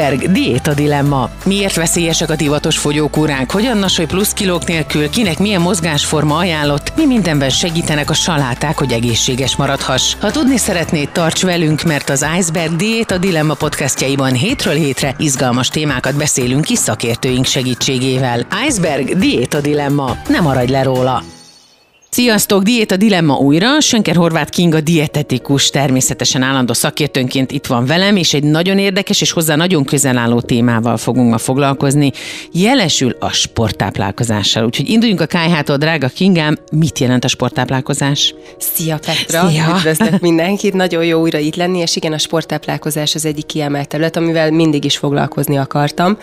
Iceberg Diéta Dilemma. Miért veszélyesek a divatos fogyókúrák? Hogyan nasolj plusz kilók nélkül? Kinek milyen mozgásforma ajánlott? Mi mindenben segítenek a saláták, hogy egészséges maradhass? Ha tudni szeretnéd, tarts velünk, mert az Iceberg Diéta Dilemma podcastjaiban hétről hétre izgalmas témákat beszélünk ki szakértőink segítségével. Iceberg Diéta Dilemma. Nem maradj le róla! Sziasztok! Diéta Dilemma újra. Sönker Horváth Kinga dietetikus, természetesen állandó szakértőnként itt van velem, és egy nagyon érdekes és hozzá nagyon közel álló témával fogunk ma foglalkozni. Jelesül a sporttáplálkozással. Úgyhogy induljunk a kájhától, drága Kingám. Mit jelent a sporttáplálkozás? Szia Petra! Szia. Üdvözlök mindenkit! Nagyon jó újra itt lenni, és igen, a sporttáplálkozás az egyik kiemelt terület, amivel mindig is foglalkozni akartam.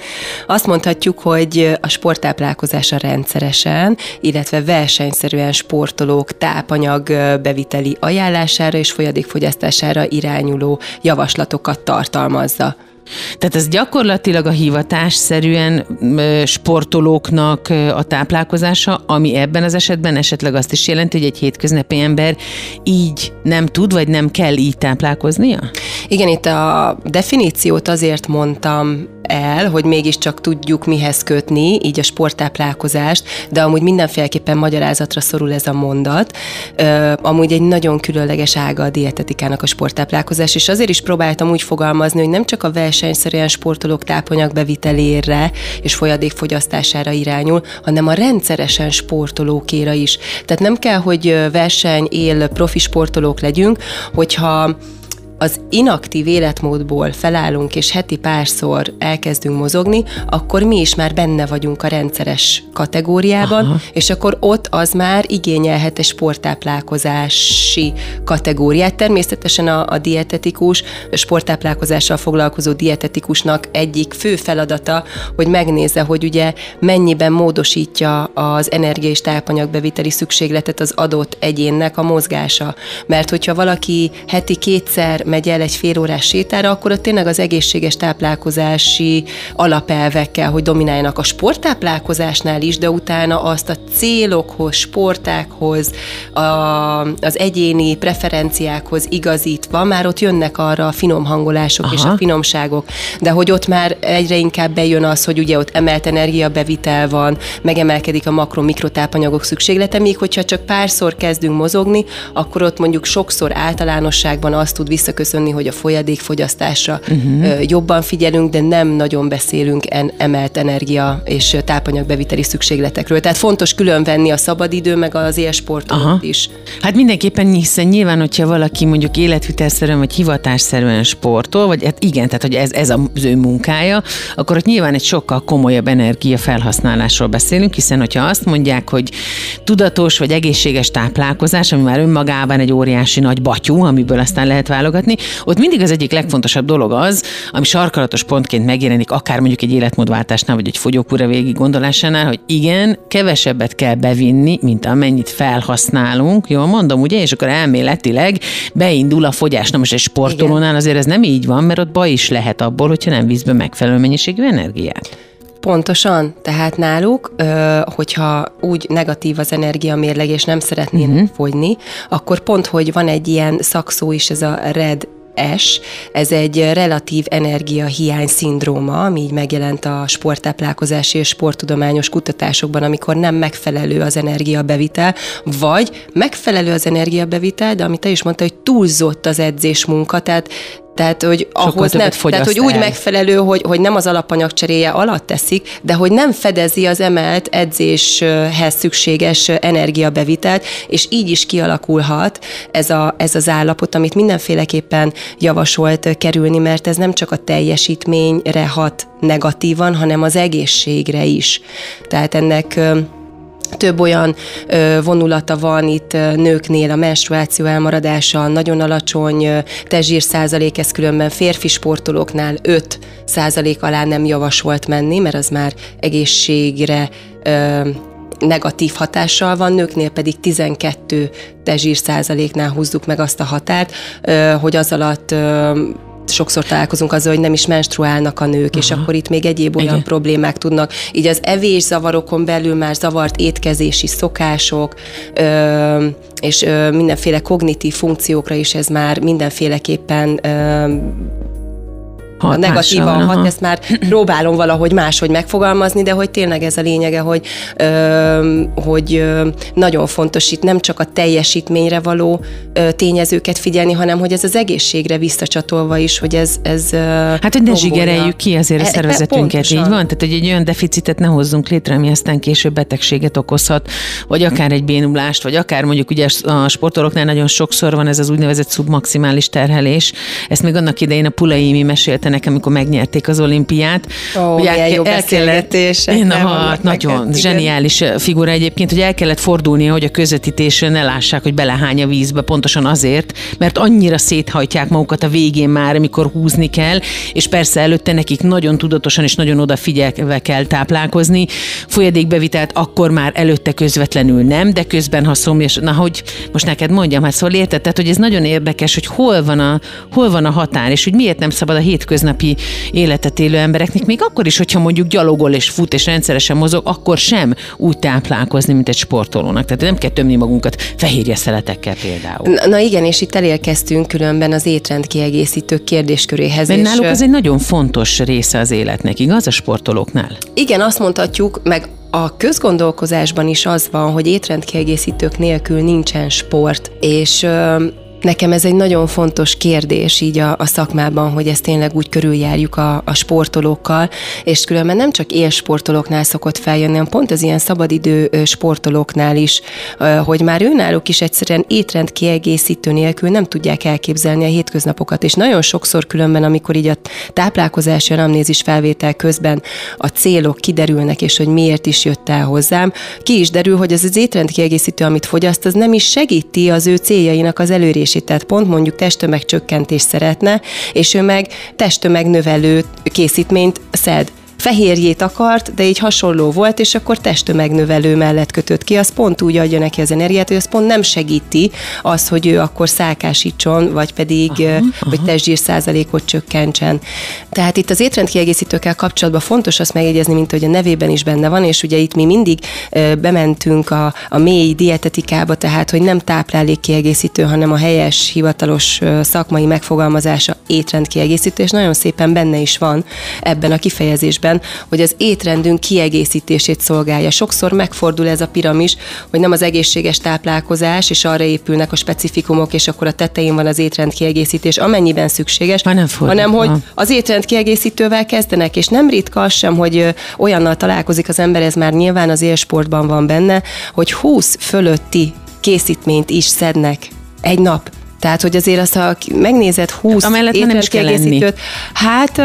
Azt mondhatjuk, hogy a sporttáplálkozása rendszeresen, illetve versenyszerűen sport sportolók tápanyag beviteli ajánlására és folyadékfogyasztására irányuló javaslatokat tartalmazza. Tehát ez gyakorlatilag a hivatásszerűen sportolóknak a táplálkozása, ami ebben az esetben esetleg azt is jelenti, hogy egy hétköznapi ember így nem tud, vagy nem kell így táplálkoznia? Igen, itt a definíciót azért mondtam el, hogy mégiscsak tudjuk mihez kötni, így a sporttáplálkozást, de amúgy mindenféleképpen magyarázatra szorul ez a mondat. Amúgy egy nagyon különleges ága a dietetikának a sporttáplálkozás, és azért is próbáltam úgy fogalmazni, hogy nem csak a versenyszerűen sportolók tápanyag bevitelére és folyadékfogyasztására irányul, hanem a rendszeresen sportolókéra is. Tehát nem kell, hogy verseny él profi sportolók legyünk, hogyha az inaktív életmódból felállunk, és heti párszor elkezdünk mozogni, akkor mi is már benne vagyunk a rendszeres kategóriában, Aha. és akkor ott az már igényelhet egy sporttáplálkozási kategóriát. Természetesen a, a dietetikus, sporttáplálkozással foglalkozó dietetikusnak egyik fő feladata, hogy megnézze, hogy ugye mennyiben módosítja az energia és tápanyagbeviteli szükségletet az adott egyénnek a mozgása. Mert hogyha valaki heti kétszer megy el egy fél órás sétára, akkor ott tényleg az egészséges táplálkozási alapelvekkel, hogy domináljanak a sporttáplálkozásnál is, de utána azt a célokhoz, sportákhoz, a, az egyéni preferenciákhoz igazítva, már ott jönnek arra a finom hangolások Aha. és a finomságok, de hogy ott már egyre inkább bejön az, hogy ugye ott emelt energiabevitel van, megemelkedik a makro-mikrotápanyagok szükséglete, míg hogyha csak párszor kezdünk mozogni, akkor ott mondjuk sokszor általánosságban azt tud vissza visszaköszönni, hogy a folyadékfogyasztásra uh-huh. jobban figyelünk, de nem nagyon beszélünk en, emelt energia és tápanyagbeviteli szükségletekről. Tehát fontos különvenni a szabadidő meg az élsportot is. Hát mindenképpen hiszen nyilván, hogyha valaki mondjuk életvitelszerűen vagy hivatásszerűen sportol, vagy hát igen, tehát hogy ez, ez az ő munkája, akkor ott nyilván egy sokkal komolyabb energia felhasználásról beszélünk, hiszen hogyha azt mondják, hogy tudatos vagy egészséges táplálkozás, ami már önmagában egy óriási nagy batyú, amiből aztán lehet válogatni, hallgatni, ott mindig az egyik legfontosabb dolog az, ami sarkalatos pontként megjelenik, akár mondjuk egy életmódváltásnál, vagy egy fogyókúra végi gondolásánál, hogy igen, kevesebbet kell bevinni, mint amennyit felhasználunk, jól mondom, ugye, és akkor elméletileg beindul a fogyás. Na most egy sportolónál azért ez nem így van, mert ott baj is lehet abból, hogyha nem vízbe megfelelő mennyiségű energiát. Pontosan, tehát náluk, hogyha úgy negatív az energiamérleg, és nem szeretnének uh-huh. fogyni, akkor pont, hogy van egy ilyen szakszó is, ez a red S, ez egy relatív energiahiány szindróma, ami így megjelent a sporttáplálkozási és sporttudományos kutatásokban, amikor nem megfelelő az energiabevitel, vagy megfelelő az energiabevitel, de amit te is mondta, hogy túlzott az edzés munka, tehát tehát, hogy ahhoz nem, tehát, hogy úgy el. megfelelő, hogy, hogy nem az alapanyag cseréje alatt teszik, de hogy nem fedezi az emelt edzéshez szükséges energiabevitelt, és így is kialakulhat ez, a, ez az állapot, amit mindenféleképpen javasolt kerülni, mert ez nem csak a teljesítményre hat negatívan, hanem az egészségre is. Tehát ennek több olyan ö, vonulata van itt ö, nőknél, a menstruáció elmaradása, nagyon alacsony ö, tezsír százalék, ez különben férfi sportolóknál 5 százalék alá nem javasolt menni, mert az már egészségre ö, negatív hatással van, nőknél pedig 12 tezsír százaléknál húzzuk meg azt a határt, hogy az alatt sokszor találkozunk azzal, hogy nem is menstruálnak a nők, Aha. és akkor itt még egyéb olyan Igen. problémák tudnak. Így az evés zavarokon belül már zavart étkezési szokások, ö, és ö, mindenféle kognitív funkciókra is ez már mindenféleképpen ö, Hatása negatívan hat, ezt már próbálom valahogy máshogy megfogalmazni, de hogy tényleg ez a lényege, hogy, ö, hogy ö, nagyon fontos itt nem csak a teljesítményre való ö, tényezőket figyelni, hanem hogy ez az egészségre visszacsatolva is, hogy ez, ez Hát, hogy ne zsigereljük ki azért a e, e szervezetünket, így van? Tehát, hogy egy olyan deficitet ne hozzunk létre, ami aztán később betegséget okozhat, vagy akár egy bénulást, vagy akár mondjuk ugye a sportolóknál nagyon sokszor van ez az úgynevezett szubmaximális terhelés. Ezt még annak idején a Pulaimi mesélte nekem, amikor megnyerték az olimpiát. Ó, hogy el, jó el kellett, én, hát, nagyon neked, zseniális igen. figura egyébként, hogy el kellett fordulnia, hogy a közvetítésre ne lássák, hogy belehány a vízbe, pontosan azért, mert annyira széthajtják magukat a végén már, amikor húzni kell, és persze előtte nekik nagyon tudatosan és nagyon odafigyelve kell táplálkozni. Folyadékbevitelt akkor már előtte közvetlenül nem, de közben ha szomjas, na hogy most neked mondjam, hát szóval érted, tehát, hogy ez nagyon érdekes, hogy hol van, a, hol van a határ, és hogy miért nem szabad a hétköznapi életet élő embereknek, még akkor is, hogyha mondjuk gyalogol és fut és rendszeresen mozog, akkor sem úgy táplálkozni, mint egy sportolónak. Tehát nem kell tömni magunkat fehérje szeletekkel például. Na, na igen, és itt elérkeztünk különben az étrend kiegészítő kérdésköréhez. Mert náluk ez egy nagyon fontos része az életnek, igaz a sportolóknál? Igen, azt mondhatjuk, meg a közgondolkozásban is az van, hogy étrendkiegészítők nélkül nincsen sport, és Nekem ez egy nagyon fontos kérdés így a, a szakmában, hogy ezt tényleg úgy körüljárjuk a, a sportolókkal, és különben nem csak élsportolóknál szokott feljönni, hanem pont az ilyen szabadidő sportolóknál is, hogy már őnáluk is egyszerűen étrend kiegészítő nélkül nem tudják elképzelni a hétköznapokat, és nagyon sokszor különben, amikor így a táplálkozási anamnézis felvétel közben a célok kiderülnek, és hogy miért is jött el hozzám, ki is derül, hogy az az étrend kiegészítő, amit fogyaszt, az nem is segíti az ő céljainak az előrését tehát pont mondjuk testtömegcsökkentést szeretne, és ő meg testtömegnövelő készítményt szed fehérjét akart, de így hasonló volt, és akkor testtömegnövelő mellett kötött ki, az pont úgy adja neki az energiát, hogy az pont nem segíti az, hogy ő akkor szálkásítson, vagy pedig, aha, hogy testzsír százalékot csökkentsen. Tehát itt az étrendkiegészítőkkel kapcsolatban fontos azt megjegyezni, mint hogy a nevében is benne van, és ugye itt mi mindig bementünk a, a mély dietetikába, tehát hogy nem táplálékkiegészítő, hanem a helyes, hivatalos szakmai megfogalmazása étrendkiegészítő, és nagyon szépen benne is van ebben a kifejezésben esetben, hogy az étrendünk kiegészítését szolgálja. Sokszor megfordul ez a piramis, hogy nem az egészséges táplálkozás, és arra épülnek a specifikumok, és akkor a tetején van az étrend kiegészítés, amennyiben szükséges, hanem, hanem hogy az étrend kiegészítővel kezdenek, és nem ritka az sem, hogy olyannal találkozik az ember, ez már nyilván az élsportban van benne, hogy 20 fölötti készítményt is szednek egy nap. Tehát, hogy azért azt, ha megnézed 20 Amellett nem is kell lenni. Hát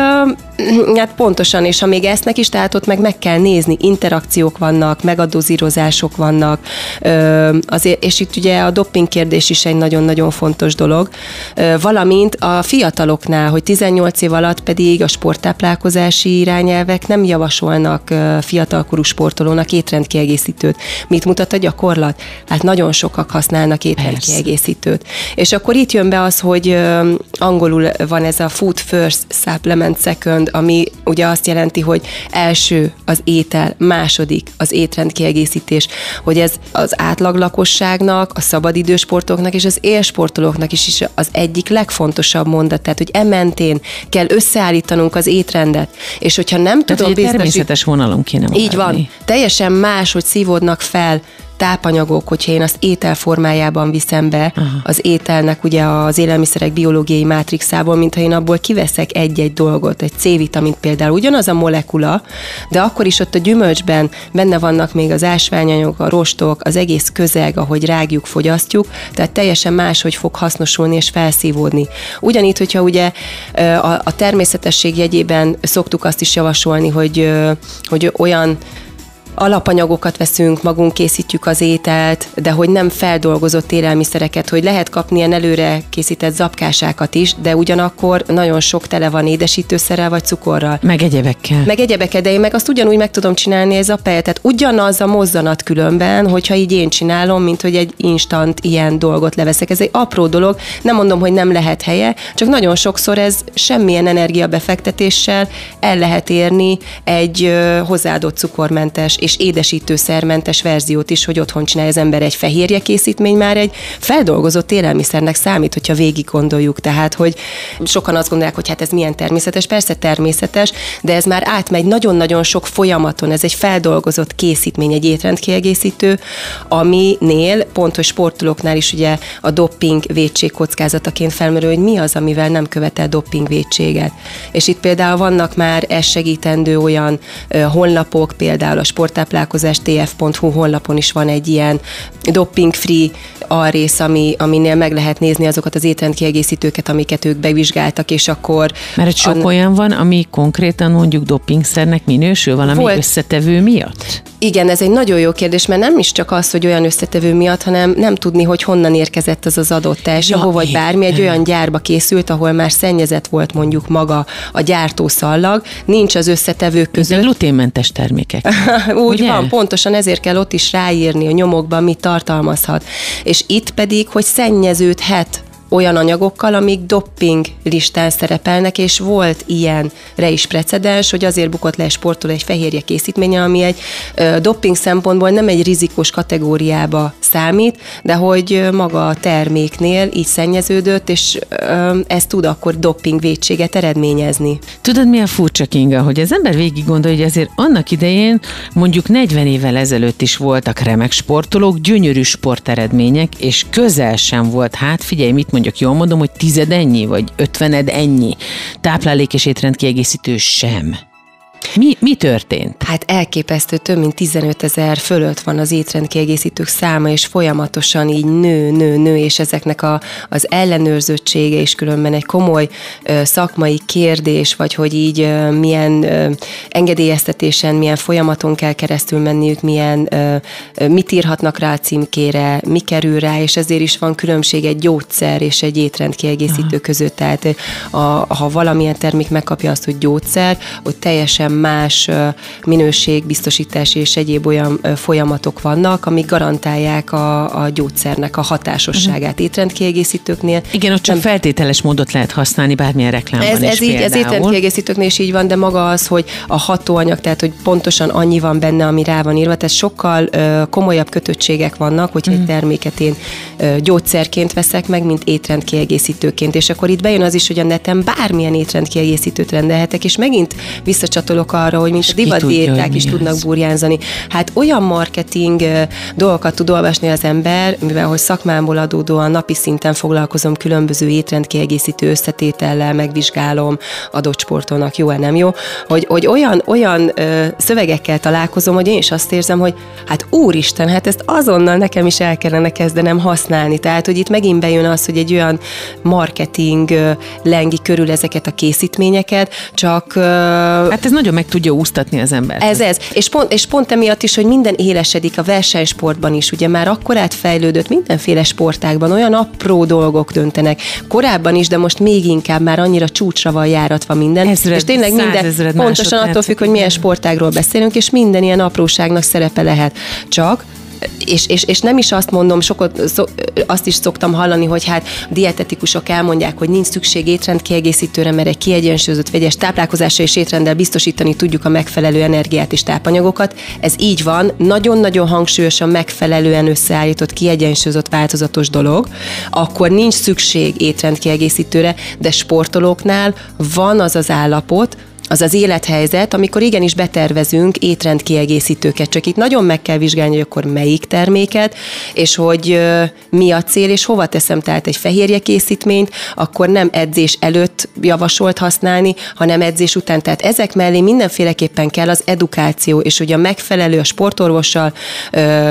Hát pontosan, és ha még esznek is, tehát ott meg meg kell nézni, interakciók vannak, megadozírozások vannak, azért, és itt ugye a dopping kérdés is egy nagyon-nagyon fontos dolog, valamint a fiataloknál, hogy 18 év alatt pedig a sporttáplálkozási irányelvek nem javasolnak fiatalkorú sportolónak étrendkiegészítőt. Mit mutat a gyakorlat? Hát nagyon sokak használnak étrendkiegészítőt. És akkor itt jön be az, hogy angolul van ez a food first supplement second, ami ugye azt jelenti, hogy első az étel, második az étrend kiegészítés, hogy ez az átlag lakosságnak, a szabadidősportoknak és az élsportolóknak is, is az egyik legfontosabb mondat, tehát hogy ementén kell összeállítanunk az étrendet, és hogyha nem tehát, tudom biztosítani... természetes vonalon kéne Így van. Teljesen más, hogy szívódnak fel tápanyagok, hogyha én azt étel formájában viszem be Aha. az ételnek ugye az élelmiszerek biológiai mátrixából, mintha én abból kiveszek egy-egy dolgot, egy C-vitamint például, ugyanaz a molekula, de akkor is ott a gyümölcsben benne vannak még az ásványanyagok, a rostok, az egész közeg, ahogy rágjuk, fogyasztjuk, tehát teljesen máshogy fog hasznosulni és felszívódni. Ugyanígy, hogyha ugye a, természetesség jegyében szoktuk azt is javasolni, hogy, hogy olyan alapanyagokat veszünk, magunk készítjük az ételt, de hogy nem feldolgozott élelmiszereket, hogy lehet kapni ilyen előre készített zapkásákat is, de ugyanakkor nagyon sok tele van édesítőszerrel vagy cukorral. Meg egyebekkel. Meg egyebekkel, de én meg azt ugyanúgy meg tudom csinálni ez a pejet. Tehát ugyanaz a mozzanat különben, hogyha így én csinálom, mint hogy egy instant ilyen dolgot leveszek. Ez egy apró dolog, nem mondom, hogy nem lehet helye, csak nagyon sokszor ez semmilyen energiabefektetéssel el lehet érni egy hozzáadott cukormentes és édesítőszermentes verziót is, hogy otthon csinálja az ember egy fehérje készítmény, már egy feldolgozott élelmiszernek számít, hogyha végig gondoljuk. Tehát, hogy sokan azt gondolják, hogy hát ez milyen természetes, persze természetes, de ez már átmegy nagyon-nagyon sok folyamaton, ez egy feldolgozott készítmény, egy étrendkiegészítő, aminél pontos sportolóknál is ugye a dopping védség kockázataként felmerül, hogy mi az, amivel nem követel dopping védséget. És itt például vannak már ez segítendő olyan honlapok, például a sportáplálkozás tf.hu honlapon is van egy ilyen doping-free alrész, ami, aminél meg lehet nézni azokat az étrendkiegészítőket, amiket ők bevizsgáltak, és akkor... Mert sok an... olyan van, ami konkrétan mondjuk dopingszernek minősül, valami Volt. összetevő miatt? Igen, ez egy nagyon jó kérdés, mert nem is csak az, hogy olyan összetevő miatt, hanem nem tudni, hogy honnan érkezett az az adott testsavó, ja, vagy bármi, egy olyan gyárba készült, ahol már szennyezett volt mondjuk maga a gyártószallag, nincs az összetevők között. Ez gluténmentes termékek. Úgy Ugye? van, pontosan ezért kell ott is ráírni a nyomokban, mit tartalmazhat. És itt pedig, hogy szennyeződhet olyan anyagokkal, amik dopping listán szerepelnek, és volt ilyenre is precedens, hogy azért bukott le egy sportoló egy fehérje készítménye, ami egy ö, dopping szempontból nem egy rizikós kategóriába számít, de hogy maga a terméknél így szennyeződött, és ö, ez tud akkor dopping védséget eredményezni. Tudod, mi a furcsa Kinga, hogy az ember végig gondolja, hogy azért annak idején mondjuk 40 évvel ezelőtt is voltak remek sportolók, gyönyörű sporteredmények, és közel sem volt, hát figyelj, mit mondjuk mondjak, jól mondom, hogy tized ennyi, vagy ötvened ennyi. Táplálék és étrendkiegészítő sem. Mi, mi történt? Hát elképesztő, több mint 15 ezer fölött van az étrendkiegészítők száma, és folyamatosan így nő, nő, nő, és ezeknek a, az ellenőrzöttsége is különben egy komoly ö, szakmai kérdés, vagy hogy így ö, milyen ö, engedélyeztetésen, milyen folyamaton kell keresztül menniük, milyen, ö, ö, mit írhatnak rá a címkére, mi kerül rá, és ezért is van különbség egy gyógyszer és egy étrendkiegészítő Aha. között. Tehát a, ha valamilyen termék megkapja azt, hogy gyógyszer, ott teljesen más minőségbiztosítási és egyéb olyan folyamatok vannak, amik garantálják a, a gyógyszernek a hatásosságát uh-huh. étrendkiegészítőknél. Igen, ott csak nem, feltételes módot lehet használni bármilyen reklámban ez, ez is így, ez étrendkiegészítőknél is így van, de maga az, hogy a hatóanyag, tehát hogy pontosan annyi van benne, ami rá van írva, tehát sokkal ö, komolyabb kötöttségek vannak, hogyha uh-huh. egy terméket én ö, gyógyszerként veszek meg, mint étrendkiegészítőként. És akkor itt bejön az is, hogy a neten bármilyen étrendkiegészítőt rendelhetek, és megint visszacsatolok gondolok arra, hogy a divatdiéták is tudnak az. burjánzani. Hát olyan marketing dolgokat tud olvasni az ember, mivel hogy szakmámból adódóan napi szinten foglalkozom különböző étrendkiegészítő összetétellel, megvizsgálom adott sportolnak jó-e, nem jó, hogy, hogy olyan, olyan ö, szövegekkel találkozom, hogy én is azt érzem, hogy hát úristen, hát ezt azonnal nekem is el kellene kezdenem használni. Tehát, hogy itt megint bejön az, hogy egy olyan marketing lengi körül ezeket a készítményeket, csak... Hát ez nagyon meg tudja úsztatni az ember. Ez ez. És pont, és pont emiatt is, hogy minden élesedik a versenysportban is. Ugye már akkor átfejlődött mindenféle sportákban, olyan apró dolgok döntenek. Korábban is, de most még inkább már annyira csúcsra van járatva minden. Ezred, és tényleg minden, pontosan attól függ, hogy milyen sportágról beszélünk, és minden ilyen apróságnak szerepe lehet. Csak és, és, és nem is azt mondom, sokat, szok, azt is szoktam hallani, hogy hát dietetikusok elmondják, hogy nincs szükség étrendkiegészítőre, mert egy kiegyensúlyozott vegyes táplálkozásra és étrenddel biztosítani tudjuk a megfelelő energiát és tápanyagokat. Ez így van, nagyon-nagyon hangsúlyosan megfelelően összeállított, kiegyensúlyozott, változatos dolog, akkor nincs szükség étrendkiegészítőre, de sportolóknál van az az állapot, az az élethelyzet, amikor igenis betervezünk étrendkiegészítőket, csak itt nagyon meg kell vizsgálni, hogy akkor melyik terméket, és hogy mi a cél, és hova teszem tehát egy fehérje készítményt, akkor nem edzés előtt javasolt használni, hanem edzés után. Tehát ezek mellé mindenféleképpen kell az edukáció, és ugye a megfelelő a sportorvossal,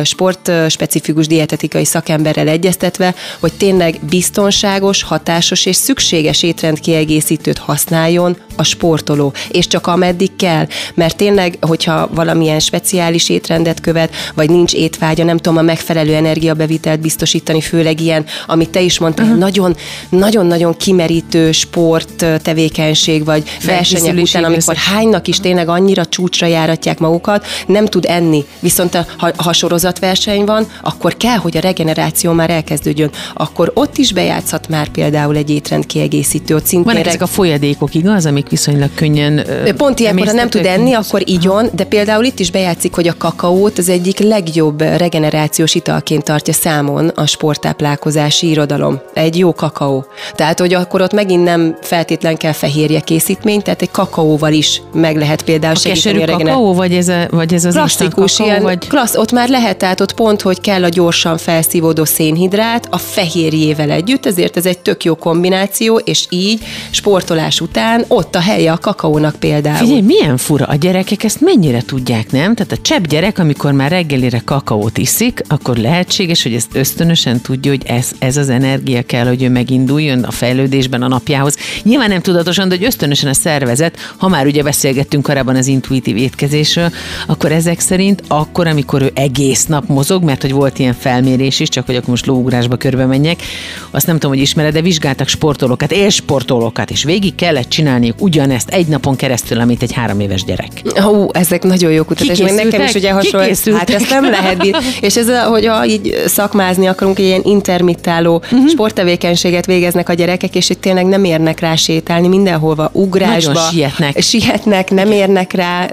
sportspecifikus dietetikai szakemberrel egyeztetve, hogy tényleg biztonságos, hatásos és szükséges étrendkiegészítőt használjon a sportoló és csak ameddig kell. Mert tényleg, hogyha valamilyen speciális étrendet követ, vagy nincs étvágya, nem tudom a megfelelő energiabevitelt biztosítani, főleg ilyen, amit te is mondtál, uh-huh. nagyon, nagyon-nagyon kimerítő sport tevékenység, vagy versenyek után, amikor hánynak is tényleg annyira csúcsra járatják magukat, nem tud enni. Viszont ha, ha sorozatverseny van, akkor kell, hogy a regeneráció már elkezdődjön. Akkor ott is bejátszhat már például egy étrend kiegészítő. Ott szintén Vannak reg- ezek a folyadékok, igaz, amik viszonylag könnyen Pont ilyenkor, ha nem tud enni, akkor igyon, de például itt is bejátszik, hogy a kakaót az egyik legjobb regenerációs italként tartja számon a sporttáplálkozási irodalom. Egy jó kakaó. Tehát, hogy akkor ott megint nem feltétlen kell fehérje készítmény, tehát egy kakaóval is meg lehet például a segíteni a kakaó, vagy ez, a, vagy ez az Klasszikus, kakaó, ilyen vagy... klassz, ott már lehet, tehát ott pont, hogy kell a gyorsan felszívódó szénhidrát a fehérjével együtt, ezért ez egy tök jó kombináció, és így sportolás után ott a helye a kakaónak például. Figyelj, milyen fura, a gyerekek ezt mennyire tudják, nem? Tehát a csepp gyerek, amikor már reggelire kakaót iszik, akkor lehetséges, hogy ezt ösztönösen tudja, hogy ez, ez az energia kell, hogy ő meginduljon a fejlődésben a napjához. Nyilván nem tudatosan, de hogy ösztönösen a szervezet, ha már ugye beszélgettünk korábban az intuitív étkezésről, akkor ezek szerint akkor, amikor ő egész nap mozog, mert hogy volt ilyen felmérés is, csak hogy akkor most lóugrásba körbe menjek, azt nem tudom, hogy ismered, de vizsgáltak sportolókat, élsportolókat, és végig kellett csinálniuk ugyanezt egy napon keresztül, amit egy három éves gyerek. Hú, ezek nagyon jó kutatás, meg nekem is ugye hasonló. Hát ezt nem lehet. És ez, hogy a, így szakmázni akarunk, egy ilyen intermittáló uh-huh. sporttevékenységet végeznek a gyerekek, és itt tényleg nem érnek rá sétálni mindenhova, ugrásba. Nagyon sietnek. Sietnek, nem érnek rá.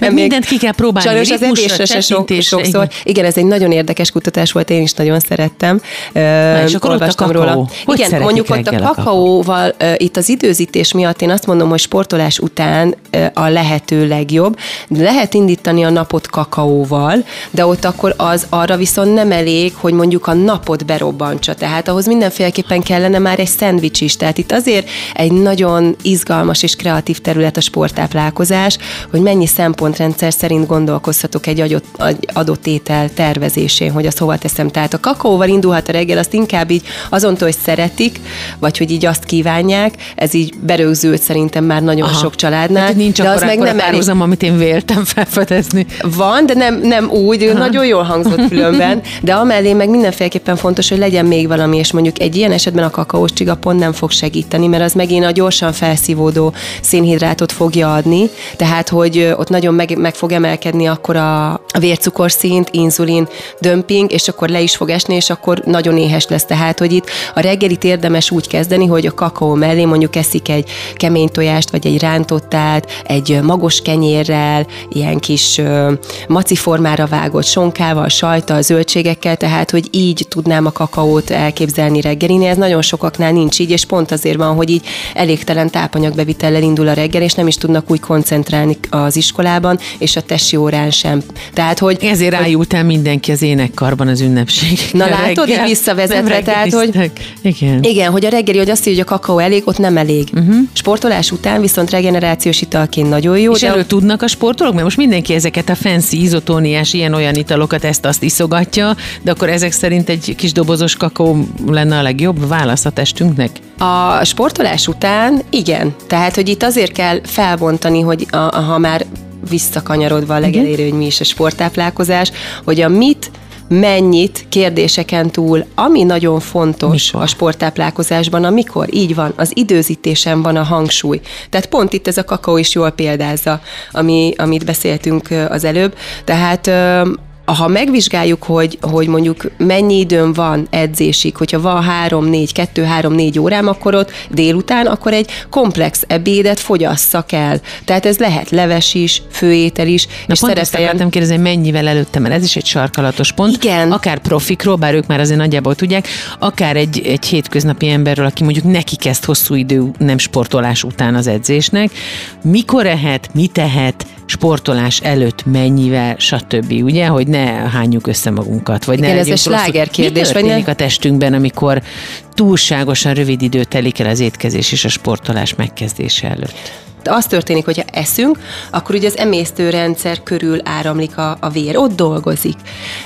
De mindent ki kell próbálni. Sajnos az evésre se sok, sokszor. Igen. igen, ez egy nagyon érdekes kutatás volt, én is nagyon szerettem. Na, és akkor olvastam róla. Hogy igen, mondjuk ott a kakaóval, uh, itt az időzítés miatt én azt mondom, hogy sportolás után a lehető legjobb. Lehet indítani a napot kakaóval, de ott akkor az arra viszont nem elég, hogy mondjuk a napot berobbantsa. Tehát ahhoz mindenféleképpen kellene már egy szendvics is. Tehát itt azért egy nagyon izgalmas és kreatív terület a sporttáplálkozás, hogy mennyi szempontrendszer szerint gondolkozhatok egy adott, adott étel tervezésén, hogy azt hova teszem. Tehát a kakaóval indulhat a reggel, azt inkább így azon, hogy szeretik, vagy hogy így azt kívánják, ez így berögzült szerintem már nagyon Aha. sok családnál. Hát, nincs de az meg nem párhuzam, amit én véltem felfedezni. Van, de nem, nem úgy, Aha. nagyon jól hangzott különben, de amellé meg mindenféleképpen fontos, hogy legyen még valami, és mondjuk egy ilyen esetben a kakaós csiga pont nem fog segíteni, mert az megint a gyorsan felszívódó szénhidrátot fogja adni, tehát hogy ott nagyon meg, meg fog emelkedni akkor a, a vércukorszint, inzulin dömping, és akkor le is fog esni, és akkor nagyon éhes lesz. Tehát, hogy itt a reggelit érdemes úgy kezdeni, hogy a kakaó mellé mondjuk eszik egy kemény tojást, vagy egy rántottát, egy magos kenyérrel, ilyen kis maci formára vágott sonkával, sajtal, zöldségekkel, tehát, hogy így tudnám a kakaót elképzelni reggelinél. Ez nagyon sokaknál nincs így, és pont azért van, hogy így elégtelen tápanyagbevitellel indul a reggel, és nem is tudnak úgy koncentrálni az iskolában, és a tesi órán sem. Tehát, hogy... Ezért rájult el mindenki az énekkarban az ünnepség. Na látod, így visszavezetve, tehát, hogy... Igen. Igen, hogy a reggeli, hogy azt mondja, hogy a kakaó elég, ott nem elég. Uh-huh. Sportolás után viszont regenerációs italként nagyon jó. És de... erről tudnak a sportolók? Mert most mindenki ezeket a fancy, izotóniás, ilyen-olyan italokat, ezt-azt iszogatja, de akkor ezek szerint egy kis dobozos kakaó lenne a legjobb válasz a testünknek? A sportolás után igen. Tehát, hogy itt azért kell felbontani, hogy a, ha már visszakanyarodva a legelérő, hogy mi is a sporttáplálkozás, hogy a mit mennyit kérdéseken túl, ami nagyon fontos mikor? a sporttáplálkozásban, amikor így van, az időzítésen van a hangsúly. Tehát pont itt ez a kakaó is jól példázza, ami, amit beszéltünk az előbb. Tehát ha megvizsgáljuk, hogy, hogy mondjuk mennyi időm van edzésig, hogyha van 3-4, 2-3-4 órám, akkor ott délután, akkor egy komplex ebédet fogyasszak el. Tehát ez lehet leves is, főétel is. Na és pont ezt akartam kérdezni, mennyivel előtte, mert ez is egy sarkalatos pont. Igen. Akár profikról, bár ők már azért nagyjából tudják, akár egy, egy hétköznapi emberről, aki mondjuk neki kezd hosszú idő nem sportolás után az edzésnek, mikor ehet, mit ehet, sportolás előtt mennyivel, stb. Ugye, hogy ne hányjuk össze magunkat, vagy Igen, ne ez a sláger kérdés. Mi vagy ne? a testünkben, amikor túlságosan rövid idő telik el az étkezés és a sportolás megkezdése előtt? az történik, hogyha eszünk, akkor ugye az emésztőrendszer körül áramlik a, a vér, ott dolgozik.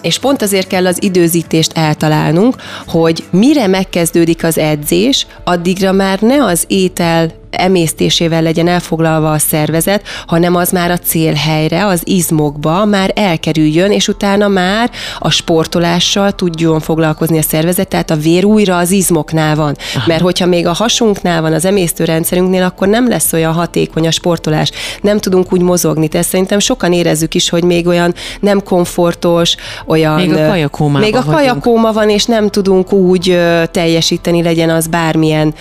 És pont azért kell az időzítést eltalálnunk, hogy mire megkezdődik az edzés, addigra már ne az étel emésztésével legyen elfoglalva a szervezet, hanem az már a célhelyre, az izmokba már elkerüljön, és utána már a sportolással tudjon foglalkozni a szervezet, tehát a vér újra az izmoknál van. Aha. Mert hogyha még a hasunknál van, az emésztőrendszerünknél, akkor nem lesz olyan hatékony a sportolás. Nem tudunk úgy mozogni. Tehát szerintem sokan érezzük is, hogy még olyan nem komfortos, olyan... Még a kajakóma Még a kajakóma van, és nem tudunk úgy teljesíteni, legyen az bármilyen,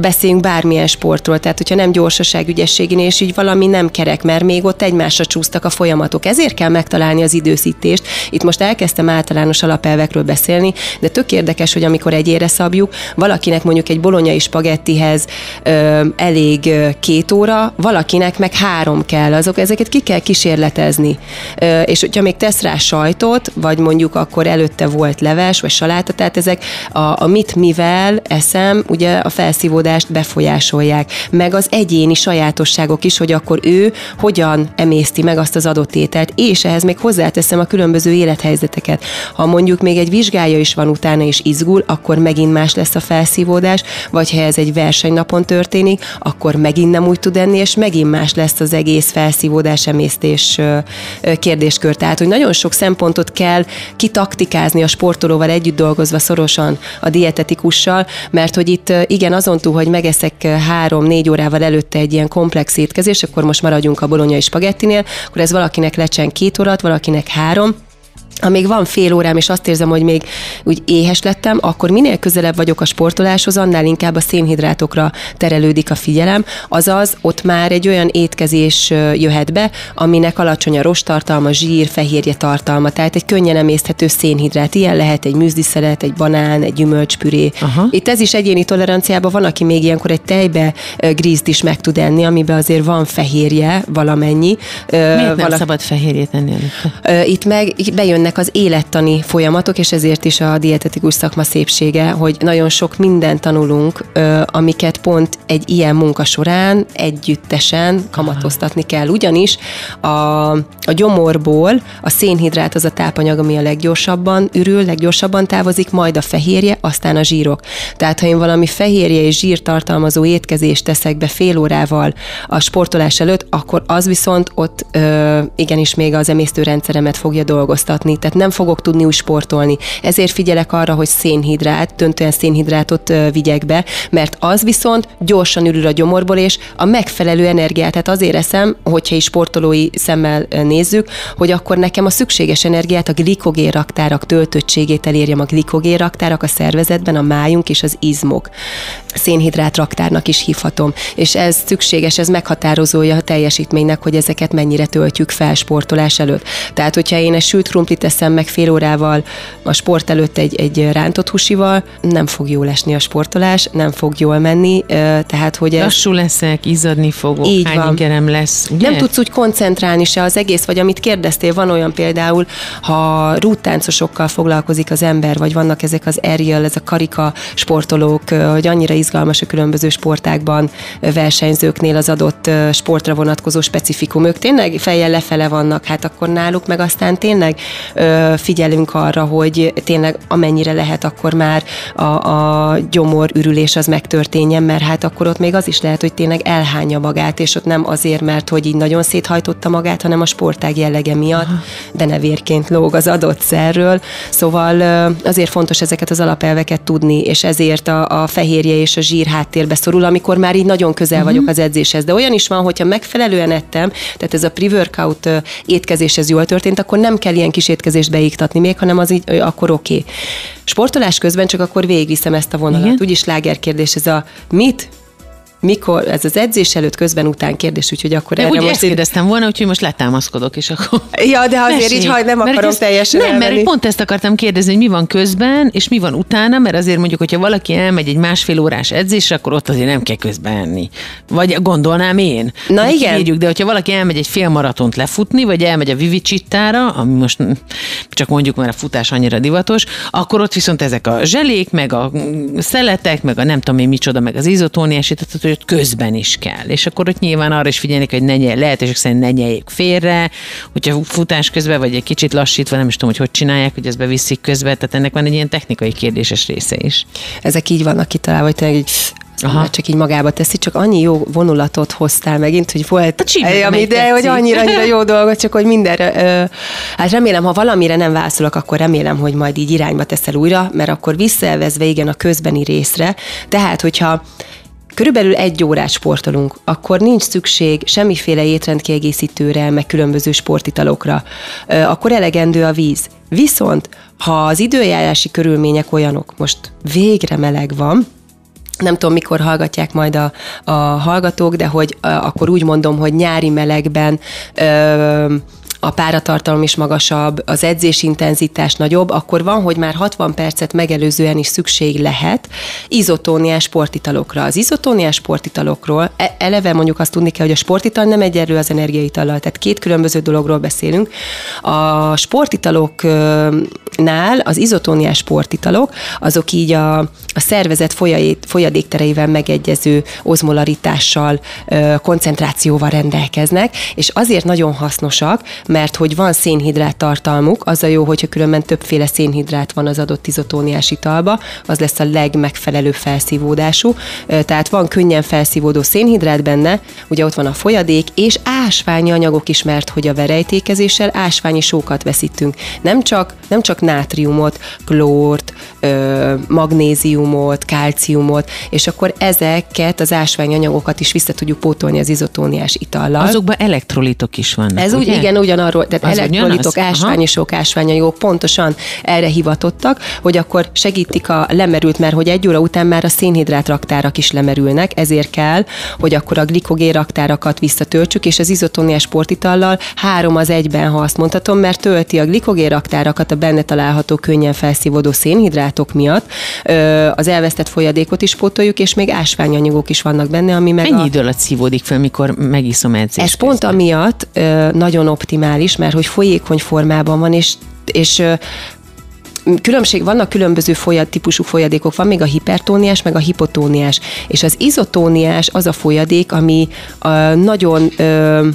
beszéljünk bármilyen sportról sportról, tehát hogyha nem gyorsaság, ügyességén, és így valami nem kerek, mert még ott egymásra csúsztak a folyamatok. Ezért kell megtalálni az időszítést. Itt most elkezdtem általános alapelvekről beszélni, de tök érdekes, hogy amikor egyére szabjuk, valakinek mondjuk egy bolonyai spagettihez ö, elég két óra, valakinek meg három kell, azok ezeket ki kell kísérletezni. Ö, és hogyha még tesz rá sajtot, vagy mondjuk akkor előtte volt leves, vagy saláta, tehát ezek a, a mit mivel eszem, ugye a felszívódást befolyásolják, meg az egyéni sajátosságok is, hogy akkor ő hogyan emészti meg azt az adott ételt, és ehhez még hozzáteszem a különböző élethelyzeteket. Ha mondjuk még egy vizsgája is van utána és izgul, akkor megint más lesz a felszívódás, vagy ha ez egy versenynapon történik, akkor megint nem úgy tud enni, és megint más lesz az egész felszívódás emésztés kérdéskör. Tehát, hogy nagyon sok szempontot kell kitaktikázni a sportolóval együtt dolgozva szorosan a dietetikussal, mert hogy itt igen, azon túl, hogy megeszek három-négy órával előtte egy ilyen komplex étkezés, akkor most maradjunk a bolonyai spagettinél, akkor ez valakinek lecsen két órát, valakinek három, amíg van fél órám, és azt érzem, hogy még úgy éhes lettem, akkor minél közelebb vagyok a sportoláshoz, annál inkább a szénhidrátokra terelődik a figyelem, azaz ott már egy olyan étkezés jöhet be, aminek alacsony a rostartalma, zsír, fehérje tartalma, tehát egy könnyen emészthető szénhidrát. Ilyen lehet egy műzdiszelet, egy banán, egy gyümölcspüré. Aha. Itt ez is egyéni toleranciában van, aki még ilyenkor egy tejbe grízt is meg tud enni, amiben azért van fehérje valamennyi. Miért nem Vala... szabad fehérjét enni? Itt meg bejön jönnek az élettani folyamatok, és ezért is a dietetikus szakma szépsége, hogy nagyon sok mindent tanulunk, amiket pont egy ilyen munka során együttesen kamatoztatni kell. Ugyanis a, a gyomorból a szénhidrát az a tápanyag, ami a leggyorsabban ürül, leggyorsabban távozik, majd a fehérje, aztán a zsírok. Tehát ha én valami fehérje és zsír tartalmazó étkezést teszek be fél órával a sportolás előtt, akkor az viszont ott ö, igenis még az emésztőrendszeremet fogja dolgoztatni tehát nem fogok tudni úgy sportolni. Ezért figyelek arra, hogy szénhidrát, döntően szénhidrátot vigyek be, mert az viszont gyorsan ürül a gyomorból, és a megfelelő energiát, tehát azért eszem, hogyha is sportolói szemmel nézzük, hogy akkor nekem a szükséges energiát, a glikogén raktárak töltöttségét elérjem a glikogén raktárak a szervezetben, a májunk és az izmok. Szénhidrát raktárnak is hívhatom. És ez szükséges, ez meghatározója a teljesítménynek, hogy ezeket mennyire töltjük fel sportolás előtt. Tehát, hogyha én egy sült krumplit teszem meg fél órával a sport előtt egy, egy rántott húsival, nem fog jól esni a sportolás, nem fog jól menni, tehát hogy ez... Lassú leszek, izzadni fogok, így hány van. lesz, ugye? Nem tudsz úgy koncentrálni se az egész, vagy amit kérdeztél, van olyan például, ha rúttáncosokkal foglalkozik az ember, vagy vannak ezek az aerial, ez a karika sportolók, hogy annyira izgalmas a különböző sportákban versenyzőknél az adott sportra vonatkozó specifikum. Ők tényleg fejjel lefele vannak, hát akkor náluk meg aztán tényleg figyelünk arra, hogy tényleg amennyire lehet, akkor már a, a gyomor ürülés az megtörténjen, mert hát akkor ott még az is lehet, hogy tényleg elhányja magát, és ott nem azért, mert hogy így nagyon széthajtotta magát, hanem a sportág jellege miatt, Aha. de ne vérként lóg az adott szerről. Szóval azért fontos ezeket az alapelveket tudni, és ezért a, a fehérje és a zsír háttérbe szorul, amikor már így nagyon közel uh-huh. vagyok az edzéshez. De olyan is van, hogyha megfelelően ettem, tehát ez a pre-workout étkezés ez jól történt, akkor nem kell ilyen kis étkezést beiktatni még, hanem az így akkor oké. Okay. Sportolás közben csak akkor végigviszem ezt a vonalat. Igen? Úgyis kérdés, ez a mit mikor, ez az edzés előtt, közben, után kérdés, úgyhogy akkor erre úgy most... ezt kérdeztem volna, úgyhogy most letámaszkodok, és akkor... Ja, de azért Mesélj. így, ha nem mert akarom ezt, teljesen Nem, elmenni. mert pont ezt akartam kérdezni, hogy mi van közben, és mi van utána, mert azért mondjuk, hogyha valaki elmegy egy másfél órás edzésre, akkor ott azért nem kell közben enni. Vagy gondolnám én. Na igen. Kérjük, de hogyha valaki elmegy egy fél maratont lefutni, vagy elmegy a Vivicittára, ami most csak mondjuk, mert a futás annyira divatos, akkor ott viszont ezek a zselék, meg a szeletek, meg a nem tudom én micsoda, meg az izotóniás, tehát ott közben is kell. És akkor ott nyilván arra is figyelni, hogy ne nyelj, lehetőség szerint ne nyeljék félre, hogyha futás közben, vagy egy kicsit lassítva, nem is tudom, hogy hogy csinálják, hogy ezt beviszik közben, tehát ennek van egy ilyen technikai kérdéses része is. Ezek így vannak kitalálva, hogy tényleg így Aha. csak így magába teszi, csak annyi jó vonulatot hoztál megint, hogy volt egy, ami, de hogy annyira, annyira jó dolgot, csak hogy mindenre, ö, hát remélem, ha valamire nem válaszolok, akkor remélem, hogy majd így irányba teszel újra, mert akkor visszaelvezve igen a közbeni részre, tehát hogyha körülbelül egy órát sportolunk, akkor nincs szükség semmiféle étrendkiegészítőre, meg különböző sportitalokra, akkor elegendő a víz. Viszont, ha az időjárási körülmények olyanok, most végre meleg van, nem tudom, mikor hallgatják majd a, a hallgatók, de hogy a, akkor úgy mondom, hogy nyári melegben ö, a páratartalom is magasabb, az edzés intenzitás nagyobb, akkor van, hogy már 60 percet megelőzően is szükség lehet izotóniás sportitalokra. Az izotóniás sportitalokról e, eleve mondjuk azt tudni kell, hogy a sportital nem egyenlő az energiaitallal, tehát két különböző dologról beszélünk. A sportitaloknál az izotóniás sportitalok, azok így a, a szervezet folyadéktereivel megegyező ozmolaritással, koncentrációval rendelkeznek, és azért nagyon hasznosak, mert hogy van szénhidrát tartalmuk, az a jó, hogyha különben többféle szénhidrát van az adott izotóniás italba, az lesz a legmegfelelőbb felszívódású. Tehát van könnyen felszívódó szénhidrát benne, ugye ott van a folyadék, és ásványi anyagok is, mert hogy a verejtékezéssel ásványi sókat veszítünk. Nem csak, nem csak nátriumot, klórt, magnéziumot, kálciumot, és akkor ezeket az ásványi anyagokat is vissza tudjuk pótolni az izotóniás itallal. Azokban elektrolitok is vannak, Ez ugye? úgy, igen, ugyan arról, tehát az elektrolitok, ásványosok, ásványanyagok pontosan erre hivatottak, hogy akkor segítik a lemerült, mert hogy egy óra után már a szénhidrát raktárak is lemerülnek, ezért kell, hogy akkor a glikogén raktárakat visszatöltsük, és az izotóniás sportitallal három az egyben, ha azt mondhatom, mert tölti a glikogén raktárakat a benne található könnyen felszívódó szénhidrátok miatt, az elvesztett folyadékot is pótoljuk, és még ásványanyagok is vannak benne, ami meg Mennyi a... idő alatt szívódik fel, mikor megiszom edzést? Ez pont amiatt nagyon optimális, mert hogy folyékony formában van, és, és különbség, vannak különböző folyad, típusú folyadékok, van még a hipertóniás, meg a hipotóniás, és az izotóniás az a folyadék, ami a nagyon ö,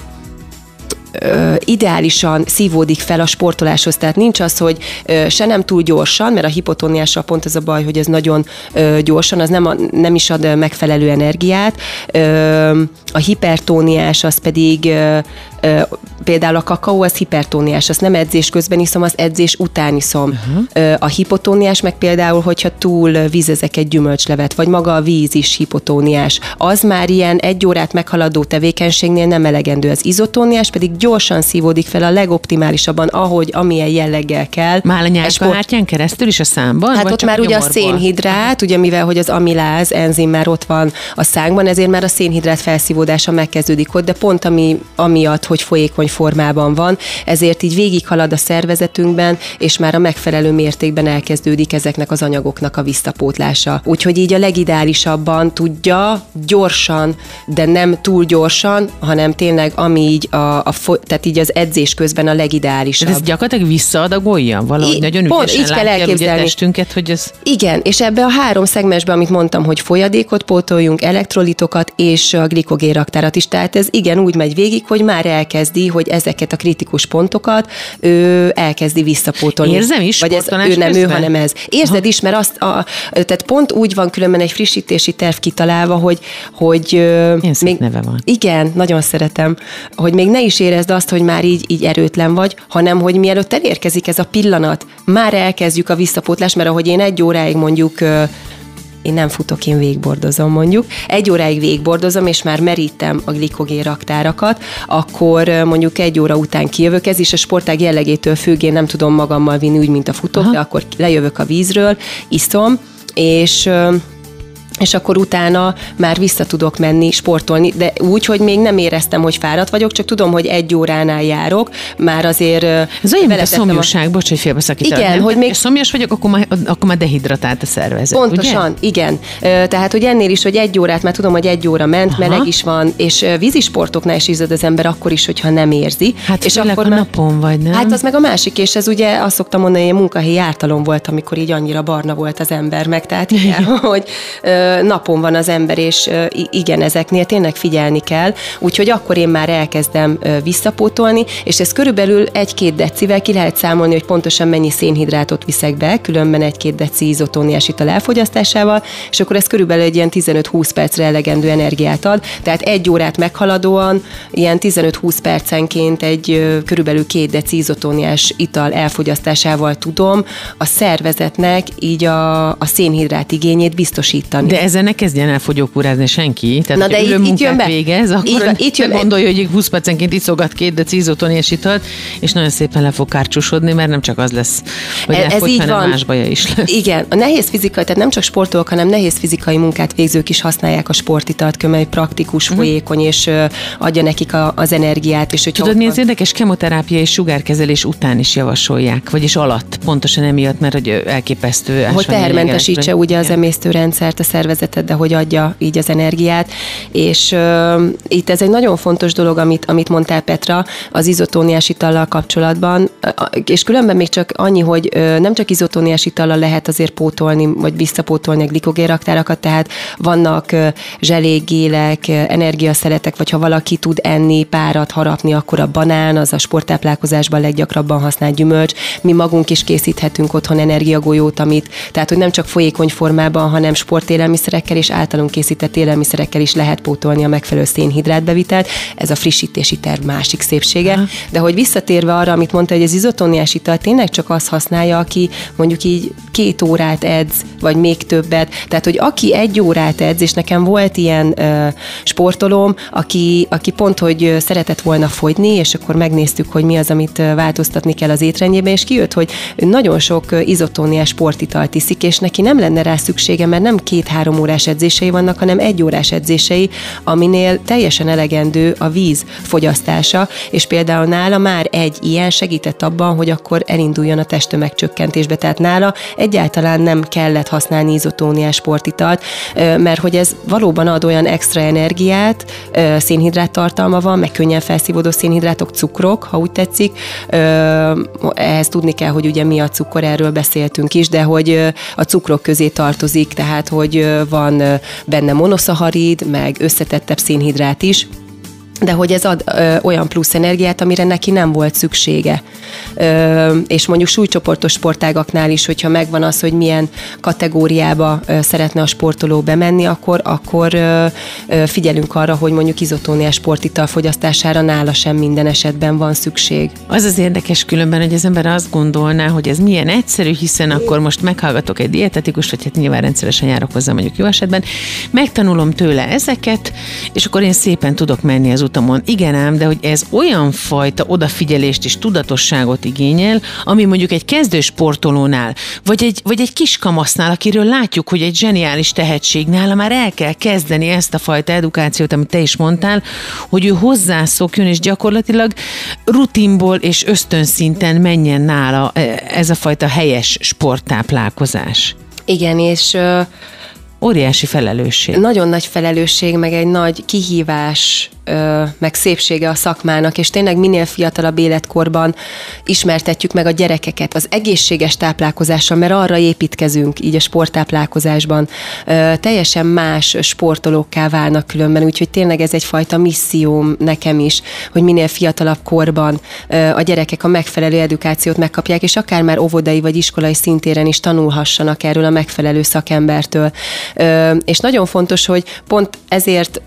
ö, ideálisan szívódik fel a sportoláshoz. Tehát nincs az, hogy ö, se nem túl gyorsan, mert a hipotóniással pont ez a baj, hogy ez nagyon ö, gyorsan, az nem, a, nem is ad megfelelő energiát. Ö, a hipertóniás az pedig ö, ö, például a kakaó az hipertóniás, azt nem edzés közben iszom, az edzés után iszom. Uh-huh. A hipotóniás meg például, hogyha túl vízezek egy gyümölcslevet, vagy maga a víz is hipotóniás, az már ilyen egy órát meghaladó tevékenységnél nem elegendő. Az izotóniás pedig gyorsan szívódik fel a legoptimálisabban, ahogy amilyen jelleggel kell. Már a nyálkahártyán keresztül is a számban? Hát ott már ugye a szénhidrát, ugye mivel hogy az amiláz enzim már ott van a szánkban, ezért már a szénhidrát felszívódása megkezdődik ott, de pont ami, amiatt, hogy folyékony formában van, ezért így végighalad a szervezetünkben, és már a megfelelő mértékben elkezdődik ezeknek az anyagoknak a visszapótlása. Úgyhogy így a legideálisabban tudja gyorsan, de nem túl gyorsan, hanem tényleg ami így a, a tehát így az edzés közben a legideálisabb. De ez gyakorlatilag visszaadagolja? Valahogy I, nagyon pont, így kell elképzelni. testünket, hogy ez... Igen, és ebbe a három szegmensbe, amit mondtam, hogy folyadékot pótoljunk, elektrolitokat és a glikogén raktárat is. Tehát ez igen úgy megy végig, hogy már elkezdi, hogy ezeket a kritikus pontokat ő elkezdi visszapótolni. Érzem is, Vagy ez ő nem ő, hanem ez. Érzed Aha. is, mert azt a, tehát pont úgy van különben egy frissítési terv kitalálva, hogy, hogy Milyen még, neve van. Igen, nagyon szeretem, hogy még ne is érezd azt, hogy már így, így erőtlen vagy, hanem hogy mielőtt elérkezik ez a pillanat, már elkezdjük a visszapótlást, mert ahogy én egy óráig mondjuk én nem futok, én végbordozom mondjuk. Egy óráig végbordozom, és már merítem a glikogén raktárakat, akkor mondjuk egy óra után kijövök, ez is a sportág jellegétől függ, én nem tudom magammal vinni úgy, mint a futók, Aha. de akkor lejövök a vízről, iszom, és és akkor utána már vissza tudok menni sportolni, de úgy, hogy még nem éreztem, hogy fáradt vagyok, csak tudom, hogy egy óránál járok, már azért... Ez olyan, mint a szomjúság, a... bocs, hogy félbeszakítom. Igen, nem? hogy még... szomjas vagyok, akkor már, akkor már dehidratált a szervezet, Pontosan, ugye? igen. Tehát, hogy ennél is, hogy egy órát, mert tudom, hogy egy óra ment, Aha. meleg is van, és vízisportoknál is izzad az ember akkor is, hogyha nem érzi. Hát és akkor a már... napon vagy, nem? Hát az meg a másik, és ez ugye azt szoktam mondani, hogy munkahelyi ártalom volt, amikor így annyira barna volt az ember meg, tehát igen, hogy napon van az ember, és igen, ezeknél tényleg figyelni kell, úgyhogy akkor én már elkezdem visszapótolni, és ez körülbelül egy-két decivel ki lehet számolni, hogy pontosan mennyi szénhidrátot viszek be, különben egy-két deci izotóniás ital elfogyasztásával, és akkor ez körülbelül egy ilyen 15-20 percre elegendő energiát ad, tehát egy órát meghaladóan ilyen 15-20 percenként egy körülbelül két deci izotóniás ital elfogyasztásával tudom a szervezetnek így a, a szénhidrát igényét biztosítani. De ezzel ne kezdjen el fogyókúrázni senki. Tehát, Na de itt, itt jön be. végez, akkor így, itt jön gondolja, hogy 20 percenként iszogat két deci izotoniás italt, és nagyon szépen le fog kárcsúsodni, mert nem csak az lesz, hogy ez, elfogy, így van. más baja is lesz. Igen, a nehéz fizikai, tehát nem csak sportolók, hanem nehéz fizikai munkát végzők is használják a sportitalt, kömely praktikus, uh-huh. folyékony, és uh, adja nekik a, az energiát. És Tudod, mi az érdekes? Kemoterápia és sugárkezelés után is javasolják, vagyis alatt, pontosan emiatt, mert hogy elképesztő. Hogy tehermentesítse ugye az emésztőrendszert a szervezetet, de hogy adja így az energiát. És uh, itt ez egy nagyon fontos dolog, amit, amit mondtál Petra, az izotóniás itallal kapcsolatban, és különben még csak annyi, hogy nem csak izotóniás itallal lehet azért pótolni, vagy visszapótolni a glikogénraktárakat, tehát vannak zselégélek, energiaszeletek, vagy ha valaki tud enni, párat harapni, akkor a banán, az a sporttáplálkozásban leggyakrabban használt gyümölcs. Mi magunk is készíthetünk otthon energiagolyót, amit, tehát hogy nem csak folyékony formában, hanem sportélelmiszerekkel és általunk készített élelmiszerekkel is lehet pótolni a megfelelő szénhidrátbevitelt. Ez a frissítési terv másik szépsége. Aha. De hogy visszatérve arra, amit mondta, hogy az izotóniás ital tényleg csak azt használja, aki mondjuk így két órát edz, vagy még többet. Tehát, hogy aki egy órát edz, és nekem volt ilyen ö, sportolóm, aki, aki pont, hogy szeretett volna fogyni, és akkor megnéztük, hogy mi az, amit változtatni kell az étrendjében, és kijött, hogy nagyon sok izotóniás sportitalt iszik, és neki nem lenne rá szüksége, mert nem két-három órás edzései vannak, hanem egy órás edzései, aminél teljesen elegendő a víz fogyasztása, és például nála már egy ilyen segített abban, hogy akkor elinduljon a testtömegcsökkentésbe. Tehát nála egyáltalán nem kellett használni izotóniás sportitalt, mert hogy ez valóban ad olyan extra energiát, szénhidrát tartalma van, meg könnyen felszívódó szénhidrátok, cukrok, ha úgy tetszik. Ehhez tudni kell, hogy ugye mi a cukor, erről beszéltünk is, de hogy a cukrok közé tartozik, tehát hogy van benne monoszaharid, meg összetettebb szénhidrát is, de hogy ez ad ö, olyan plusz energiát, amire neki nem volt szüksége. Ö, és mondjuk súlycsoportos sportágaknál is, hogyha megvan az, hogy milyen kategóriába ö, szeretne a sportoló bemenni, akkor, akkor ö, ö, figyelünk arra, hogy mondjuk izotóniás sportital fogyasztására nála sem minden esetben van szükség. Az az érdekes különben, hogy az ember azt gondolná, hogy ez milyen egyszerű, hiszen akkor most meghallgatok egy dietetikus, vagy hát nyilván rendszeresen járok hozzá mondjuk jó esetben, megtanulom tőle ezeket, és akkor én szépen tudok menni az utamon. Igen ám, de hogy ez olyan fajta odafigyelést és tudatosságot igényel, ami mondjuk egy kezdő sportolónál, vagy egy, vagy egy kiskamasznál, akiről látjuk, hogy egy zseniális tehetség nála már el kell kezdeni ezt a fajta edukációt, amit te is mondtál, hogy ő hozzászokjon, és gyakorlatilag rutinból és ösztönszinten menjen nála e, ez a fajta helyes sporttáplálkozás. Igen, és óriási felelősség. Nagyon nagy felelősség, meg egy nagy kihívás meg szépsége a szakmának, és tényleg minél fiatalabb életkorban ismertetjük meg a gyerekeket az egészséges táplálkozással, mert arra építkezünk így a sporttáplálkozásban. Teljesen más sportolókká válnak különben, úgyhogy tényleg ez egyfajta misszióm nekem is, hogy minél fiatalabb korban a gyerekek a megfelelő edukációt megkapják, és akár már óvodai vagy iskolai szintéren is tanulhassanak erről a megfelelő szakembertől. És nagyon fontos, hogy pont ezért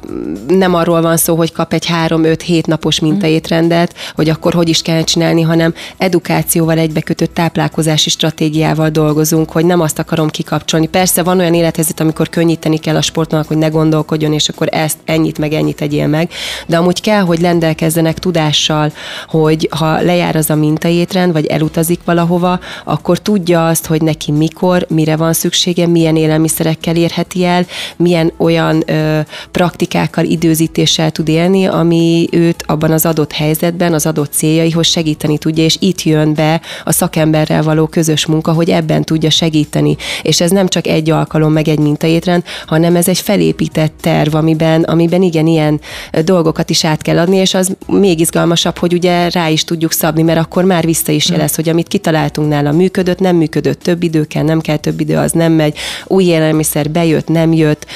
nem arról van szó, hogy kap egy három-öt-hét napos mintaétrendet, hogy akkor hogy is kell csinálni, hanem edukációval egybekötött táplálkozási stratégiával dolgozunk, hogy nem azt akarom kikapcsolni. Persze van olyan élethelyzet, amikor könnyíteni kell a sportnak, hogy ne gondolkodjon, és akkor ezt ennyit meg ennyit tegyél meg, de amúgy kell, hogy rendelkezzenek tudással, hogy ha lejár az a mintaétrend, vagy elutazik valahova, akkor tudja azt, hogy neki mikor, mire van szüksége, milyen élelmiszerekkel érheti el, milyen olyan ö, praktikákkal, időzítéssel tud élni, ami őt abban az adott helyzetben, az adott céljaihoz segíteni tudja, és itt jön be a szakemberrel való közös munka, hogy ebben tudja segíteni. És ez nem csak egy alkalom, meg egy mintaétrend, hanem ez egy felépített terv, amiben, amiben igen, ilyen dolgokat is át kell adni, és az még izgalmasabb, hogy ugye rá is tudjuk szabni, mert akkor már vissza is jelez, hogy amit kitaláltunk nála működött, nem működött, több idő kell, nem kell több idő, az nem megy, új élelmiszer bejött, nem jött,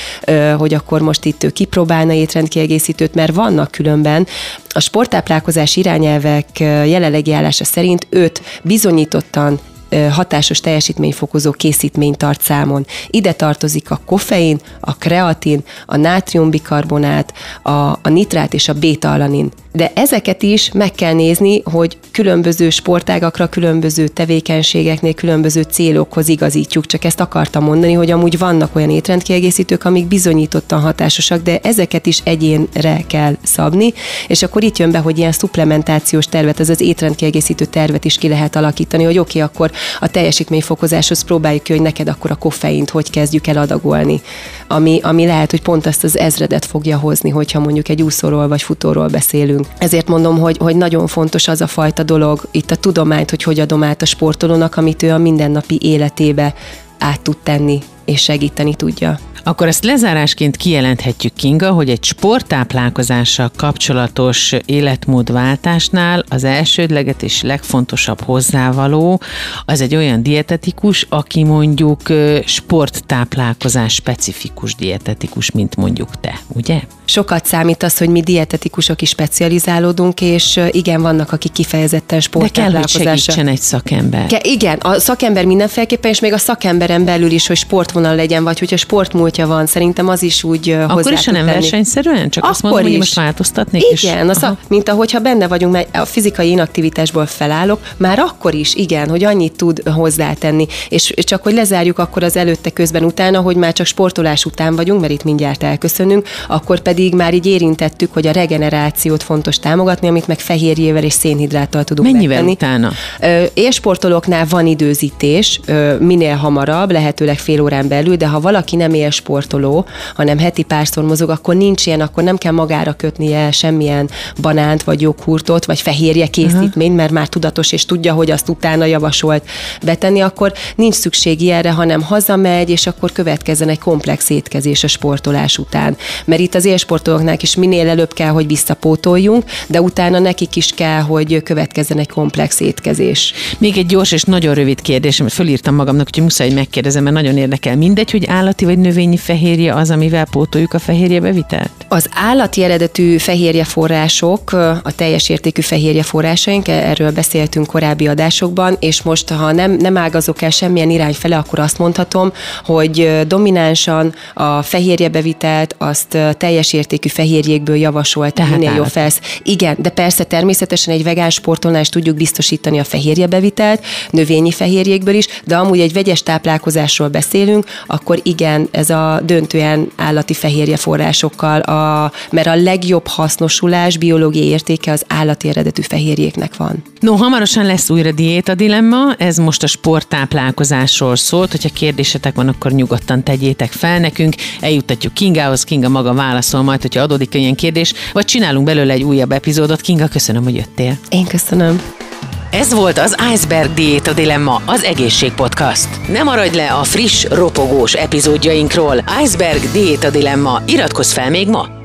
hogy akkor most itt ő kipróbálna étrendkiegészítőt, mert vannak különben. A sporttáplálkozás irányelvek jelenlegi állása szerint öt bizonyítottan hatásos teljesítményfokozó készítmény tart számon. Ide tartozik a koffein, a kreatin, a nátriumbikarbonát, a, a nitrát és a béta-alanin. De ezeket is meg kell nézni, hogy különböző sportágakra, különböző tevékenységeknél, különböző célokhoz igazítjuk. Csak ezt akartam mondani, hogy amúgy vannak olyan étrendkiegészítők, amik bizonyítottan hatásosak, de ezeket is egyénre kell szabni, és akkor itt jön be, hogy ilyen supplementációs tervet, ez az étrendkiegészítő tervet is ki lehet alakítani, hogy oké, okay, akkor a teljesítményfokozáshoz próbáljuk ki, hogy neked akkor a koffeint hogy kezdjük el adagolni, ami, ami lehet, hogy pont azt az ezredet fogja hozni, hogyha mondjuk egy úszóról vagy futóról beszélünk. Ezért mondom, hogy, hogy nagyon fontos az a fajta dolog, itt a tudományt, hogy hogy adom át a sportolónak, amit ő a mindennapi életébe át tud tenni és segíteni tudja. Akkor ezt lezárásként kijelenthetjük, Kinga, hogy egy sporttáplálkozással kapcsolatos életmódváltásnál az elsődleget és legfontosabb hozzávaló az egy olyan dietetikus, aki mondjuk sporttáplálkozás specifikus dietetikus, mint mondjuk te, ugye? Sokat számít az, hogy mi dietetikusok is specializálódunk, és igen, vannak, akik kifejezetten sporttáplálkozásra. De kell, hogy segítsen egy szakember. Ke- igen, a szakember mindenféleképpen, és még a szakemberen belül is, hogy sportvonal legyen, vagy hogyha sportmúltja van, szerintem az is úgy Akkor is, ha nem tenni. versenyszerűen? Csak Akkor azt mondom, is. hogy most változtatnék? Igen, és... a szak, mint ahogyha benne vagyunk, mert a fizikai inaktivitásból felállok, már akkor is, igen, hogy annyit tud hozzátenni. És csak hogy lezárjuk akkor az előtte közben utána, hogy már csak sportolás után vagyunk, mert itt mindjárt elköszönünk, akkor pedig pedig már így érintettük, hogy a regenerációt fontos támogatni, amit meg fehérjével és szénhidráttal tudunk Mennyivel megtenni. utána? Élsportolóknál van időzítés, minél hamarabb, lehetőleg fél órán belül, de ha valaki nem élsportoló, hanem heti párszor mozog, akkor nincs ilyen, akkor nem kell magára kötnie semmilyen banánt, vagy joghurtot, vagy fehérje készítményt, mert már tudatos és tudja, hogy azt utána javasolt betenni, akkor nincs szükség ilyenre, hanem hazamegy, és akkor következzen egy komplex étkezés a sportolás után. Mert itt az élsportolóknál is minél előbb kell, hogy visszapótoljunk, de utána nekik is kell, hogy következzen egy komplex étkezés. Még egy gyors és nagyon rövid kérdés, amit fölírtam magamnak, hogy muszáj, hogy megkérdezem, mert nagyon érdekel. Mindegy, hogy állati vagy növényi fehérje az, amivel pótoljuk a fehérje bevitelt? Az állati eredetű fehérje források, a teljes értékű fehérje forrásaink, erről beszéltünk korábbi adásokban, és most, ha nem, nem ágazok el semmilyen irány fele, akkor azt mondhatom, hogy dominánsan a fehérje bevitelt azt teljes értékű fehérjékből javasolt, tehát minél jobb felsz. Igen, de persze természetesen egy vegán sportolnál is tudjuk biztosítani a fehérjebevitelt, növényi fehérjékből is, de amúgy egy vegyes táplálkozásról beszélünk, akkor igen, ez a döntően állati fehérje forrásokkal, a, mert a legjobb hasznosulás, biológiai értéke az állati eredetű fehérjéknek van. No, hamarosan lesz újra diéta dilemma, ez most a sporttáplálkozásról szólt, hogyha kérdésetek van, akkor nyugodtan tegyétek fel nekünk, eljuttatjuk Kingához, Kinga maga válaszol majd, hogyha adódik ilyen kérdés, vagy csinálunk belőle egy újabb epizódot. Kinga, köszönöm, hogy jöttél. Én köszönöm. Ez volt az Iceberg Diéta Dilemma, az egészségpodcast. Ne maradj le a friss, ropogós epizódjainkról. Iceberg Diéta Dilemma. Iratkozz fel még ma!